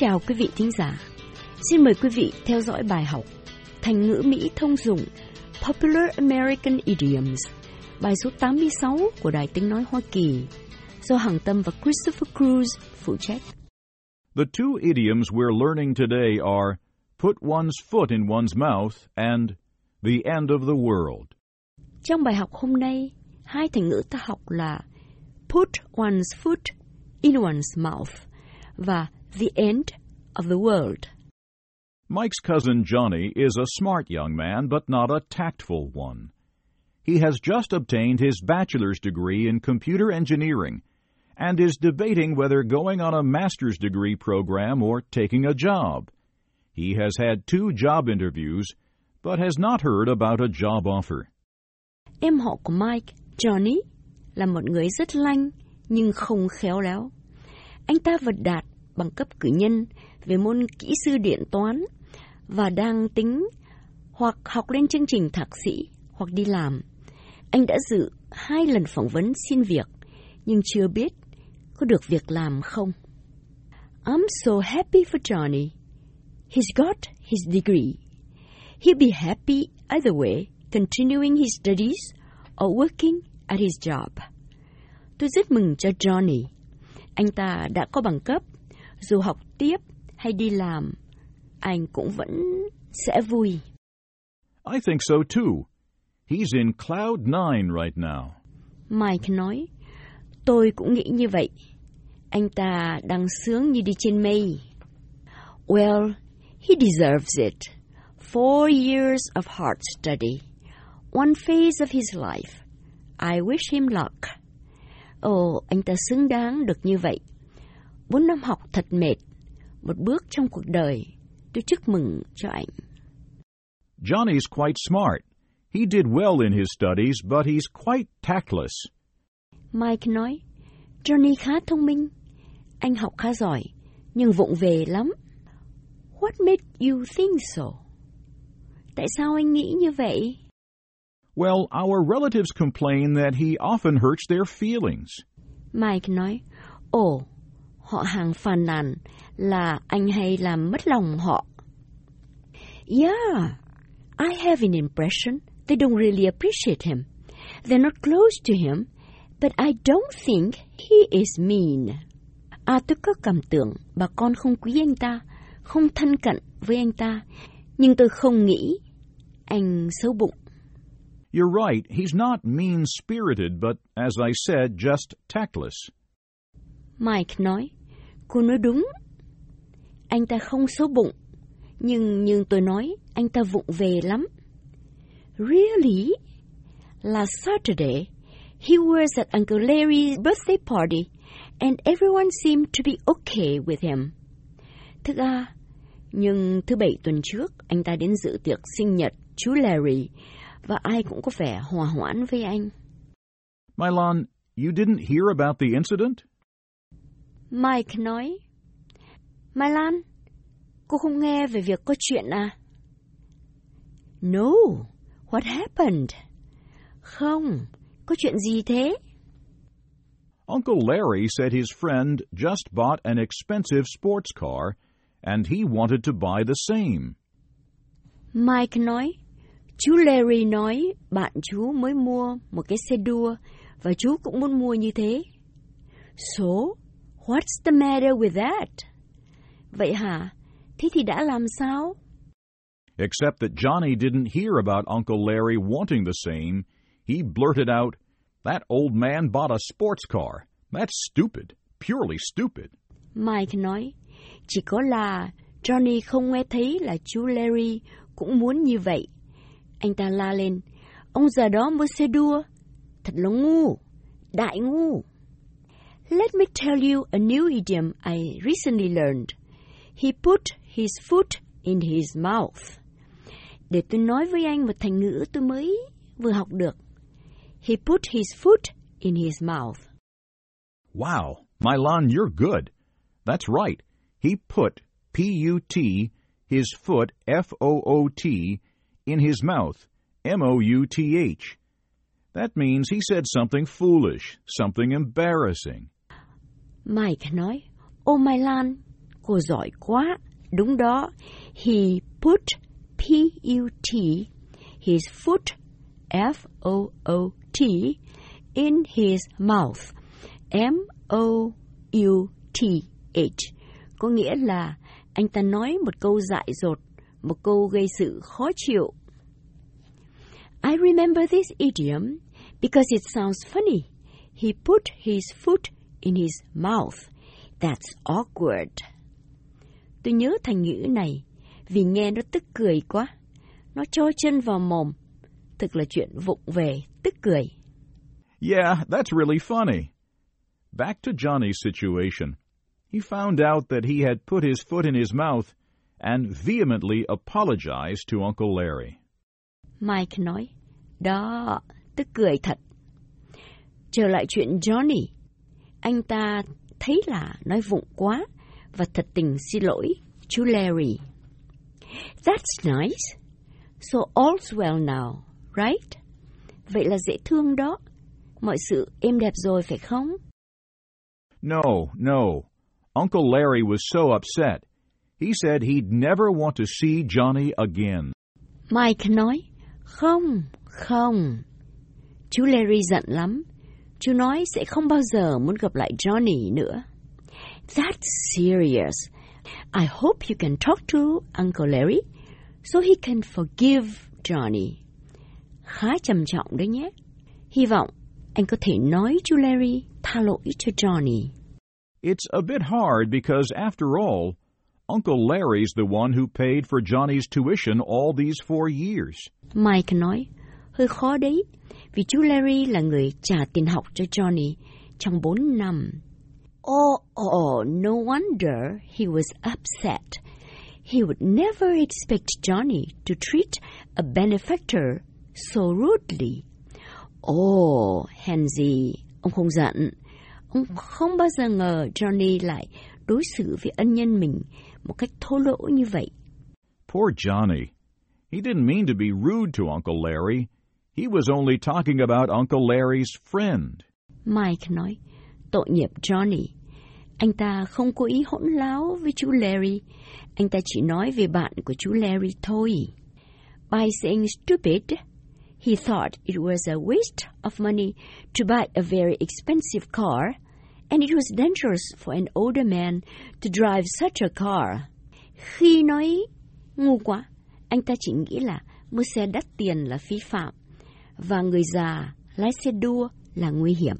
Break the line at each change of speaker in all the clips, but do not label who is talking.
chào quý vị thính giả. Xin mời quý vị theo dõi bài học Thành ngữ Mỹ thông dụng Popular American Idioms, bài số 86 của Đài Tiếng Nói Hoa Kỳ, do Hằng Tâm và Christopher Cruz phụ trách.
The two idioms we're learning today are put one's foot in one's mouth and the end of the world.
Trong bài học hôm nay, hai thành ngữ ta học là put one's foot in one's mouth và the end of the world.
Mike's cousin Johnny is a smart young man, but not a tactful one. He has just obtained his bachelor's degree in computer engineering and is debating whether going on a master's degree program or taking a job. He has had two job interviews, but has not heard about a job offer.
Em họ của Mike, Johnny, là một người rất lanh nhưng không khéo léo. Anh ta vật đạt bằng cấp cử nhân về môn kỹ sư điện toán và đang tính hoặc học lên chương trình thạc sĩ hoặc đi làm. Anh đã dự hai lần phỏng vấn xin việc nhưng chưa biết có được việc làm không. I'm so happy for Johnny. He's got his degree. He'll be happy either way, continuing his studies or working at his job. Tôi rất mừng cho Johnny. Anh ta đã có bằng cấp, dù học tiếp hay đi làm, anh cũng vẫn sẽ vui.
I think so too. He's in cloud nine right now.
Mike nói, tôi cũng nghĩ như vậy. Anh ta đang sướng như đi trên mây. Well, he deserves it. Four years of hard study. One phase of his life. I wish him luck. Ồ, anh ta xứng đáng được như vậy. Bốn năm học thật mệt. Một bước trong cuộc đời. Tôi chúc mừng cho anh.
Johnny's quite smart. He did well in his studies, but he's quite tactless.
Mike nói, Johnny khá thông minh. Anh học khá giỏi, nhưng vụng về lắm. What made you think so? Tại sao anh nghĩ như vậy?
Well, our relatives complain that he often hurts their feelings.
Mike nói, ồ, họ hàng phàn nàn là anh hay làm mất lòng họ. Yeah, I have an impression they don't really appreciate him. They're not close to him, but I don't think he is mean. À, tôi có cảm tưởng bà con không quý anh ta, không thân cận với anh ta, nhưng tôi không nghĩ anh xấu bụng.
You're right, he's not mean spirited, but as I said, just tactless.
Mike nói, cô nói đúng. Anh ta không xấu bụng, nhưng như tôi nói, anh ta vụng về lắm. Really? Last Saturday, he was at Uncle Larry's birthday party, and everyone seemed to be okay with him. Thực ra, nhưng thứ bảy tuần trước, anh ta đến dự tiệc sinh nhật chú Larry, và ai cũng có vẻ hòa hoãn với anh.
Milan, you didn't hear about the incident?
Mike nói, Mai Lan, cô không nghe về việc có chuyện à? No, what happened? Không, có chuyện gì thế?
Uncle Larry said his friend just bought an expensive sports car and he wanted to buy the same.
Mike nói, chú Larry nói bạn chú mới mua một cái xe đua và chú cũng muốn mua như thế. So, what's the matter with that? Vậy hả? Thế thì đã làm sao?
Except that Johnny didn't hear about Uncle Larry wanting the same, he blurted out, That old man bought a sports car. That's stupid. Purely stupid.
Mike nói, chỉ có là Johnny không nghe thấy là chú Larry cũng muốn như vậy. Anh ta la lên, ông già đó mua xe đua. Thật là ngu, đại ngu. Let me tell you a new idiom I recently learned. He put his foot in his mouth. Để tôi nói với anh một thành ngữ tôi mới vừa học được. He put his foot in his mouth.
Wow, Milan, you're good. That's right. He put P-U-T, his foot, F-O-O-T, in his mouth, M-O-U-T-H. That means he said something foolish, something embarrassing.
Mike nói, Ô Mai Lan, Cô giỏi quá. Đúng đó. He put P-U-T, his foot, F-O-O-T, in his mouth, M-O-U-T-H. Có nghĩa là anh ta nói một câu dại dột, một câu gây sự khó chịu. I remember this idiom because it sounds funny. He put his foot in his mouth. That's awkward. Tôi nhớ thành ngữ này vì nghe nó tức cười quá. Nó cho chân vào mồm. Thực là chuyện vụng về, tức cười.
Yeah, that's really funny. Back to Johnny's situation. He found out that he had put his foot in his mouth and vehemently apologized to Uncle Larry.
Mike nói, đó, tức cười thật. Trở lại chuyện Johnny, anh ta thấy là nói vụng quá và thật tình xin lỗi chú Larry. That's nice. So all's well now, right? Vậy là dễ thương đó. Mọi sự êm đẹp rồi phải không?
No, no. Uncle Larry was so upset. He said he'd never want to see Johnny again.
Mike nói, không, không. Chú Larry giận lắm. Chú nói sẽ không bao giờ muốn gặp lại Johnny nữa. That's serious. I hope you can talk to Uncle Larry so he can forgive Johnny. Khá trầm trọng đấy nhé. Hy vọng anh có thể nói chú Larry tha lỗi cho Johnny.
It's a bit hard because, after all, Uncle Larry's the one who paid for Johnny's tuition all these four years.
Mike nói, hơi khó đấy, vì chú Larry là người trả tiền học cho Johnny trong bốn năm. Oh, oh, oh, no wonder he was upset. He would never expect Johnny to treat a benefactor so rudely. Oh, gì, ông không giận. Ông không bao giờ ngờ Johnny lại đối xử với ân nhân mình một cách thô lỗ như vậy.
Poor Johnny. He didn't mean to be rude to Uncle Larry. He was only talking about Uncle Larry's friend.
Mike nói, tội nghiệp Johnny. Anh ta không có ý hỗn láo với chú Larry. Anh ta chỉ nói về bạn của chú Larry thôi. By saying stupid, he thought it was a waste of money to buy a very expensive car, and it was dangerous for an older man to drive such a car. Khi nói ngu quá, anh ta chỉ nghĩ là mua xe đắt tiền là phi phạm, và người già lái xe đua là nguy hiểm.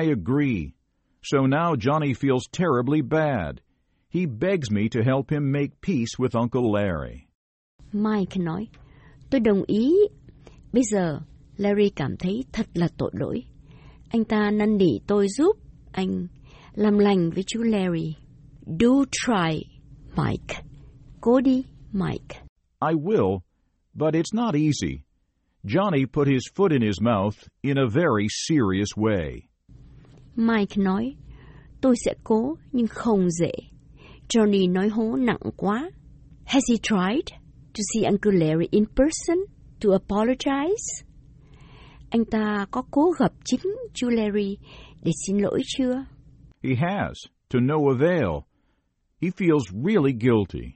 I agree. So now Johnny feels terribly bad. He begs me to help him make peace with Uncle Larry.
Mike nói, tôi đồng ý. Bây giờ, Larry cảm thấy thật là tội lỗi. Anh ta năn nỉ tôi giúp anh làm lành với chú Larry. Do try, Mike. Cố đi, Mike.
I will, but it's not easy. Johnny put his foot in his mouth in a very serious way.
Mike nói, tôi sẽ cố nhưng không dễ. Johnny nói hố nặng quá. Has he tried to see Uncle Larry in person to apologize? Anh ta có cố gặp chính chú Larry để xin lỗi chưa?
He has, to no avail. He feels really guilty.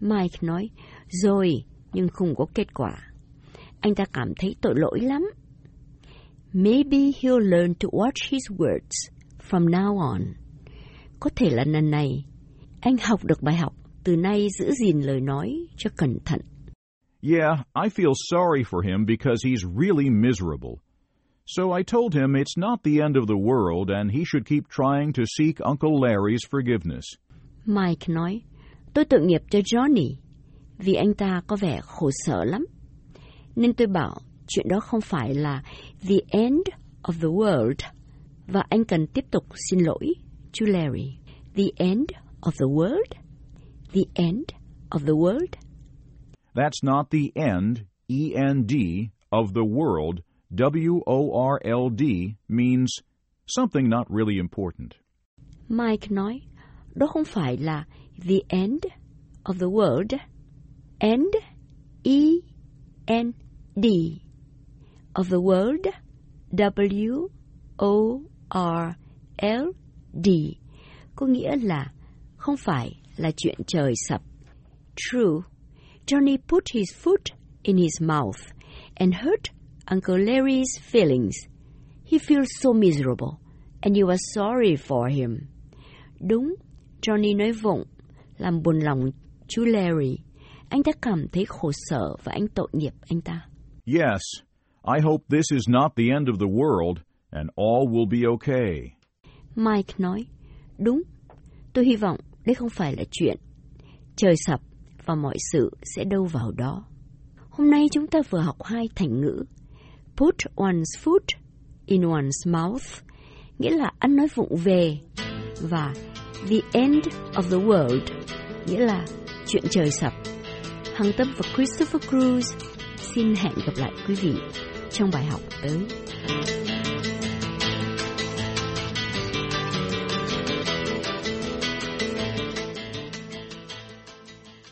Mike nói, rồi, nhưng không có kết quả. Anh ta cảm thấy tội lỗi lắm. Maybe he'll learn to watch his words from now on. Có thể là lần này, anh học được bài học, từ nay giữ gìn lời nói cho cẩn thận.
Yeah, I feel sorry for him because he's really miserable. So I told him it's not the end of the world and he should keep trying to seek Uncle Larry's forgiveness.
Mike nói, tôi tội nghiệp cho Johnny, vì anh ta có vẻ khổ sở lắm. Nên tôi bảo chuyện đó không phải là the end of the world, và anh cần tiếp tục xin lỗi chú Larry. The end of the world? The end of the world?
That's not the end, E N D, of the world, W O R L D, means something not really important.
Mike nói, đó không phải là the end of the world. End, E N D, of the world, W O R L D, có nghĩa là không phải là chuyện trời sập. True, Johnny put his foot in his mouth and hurt Uncle Larry's feelings. He feels so miserable, and you are sorry for him. Đúng, Johnny nói vụng, làm buồn lòng chú Larry. Anh ta cảm thấy khổ sở và anh tội nghiệp anh ta.
Yes, I hope this is not the end of the world and all will be okay.
Mike nói, đúng, tôi hy vọng đây không phải là chuyện. Trời sập và mọi sự sẽ đâu vào đó. Hôm nay chúng ta vừa học hai thành ngữ. Put one's foot in one's mouth, nghĩa là ăn nói vụng về, và the end of the world, nghĩa là chuyện trời sập. Hằng Tâm và Christopher Cruz xin hẹn gặp lại quý vị trong bài học tới.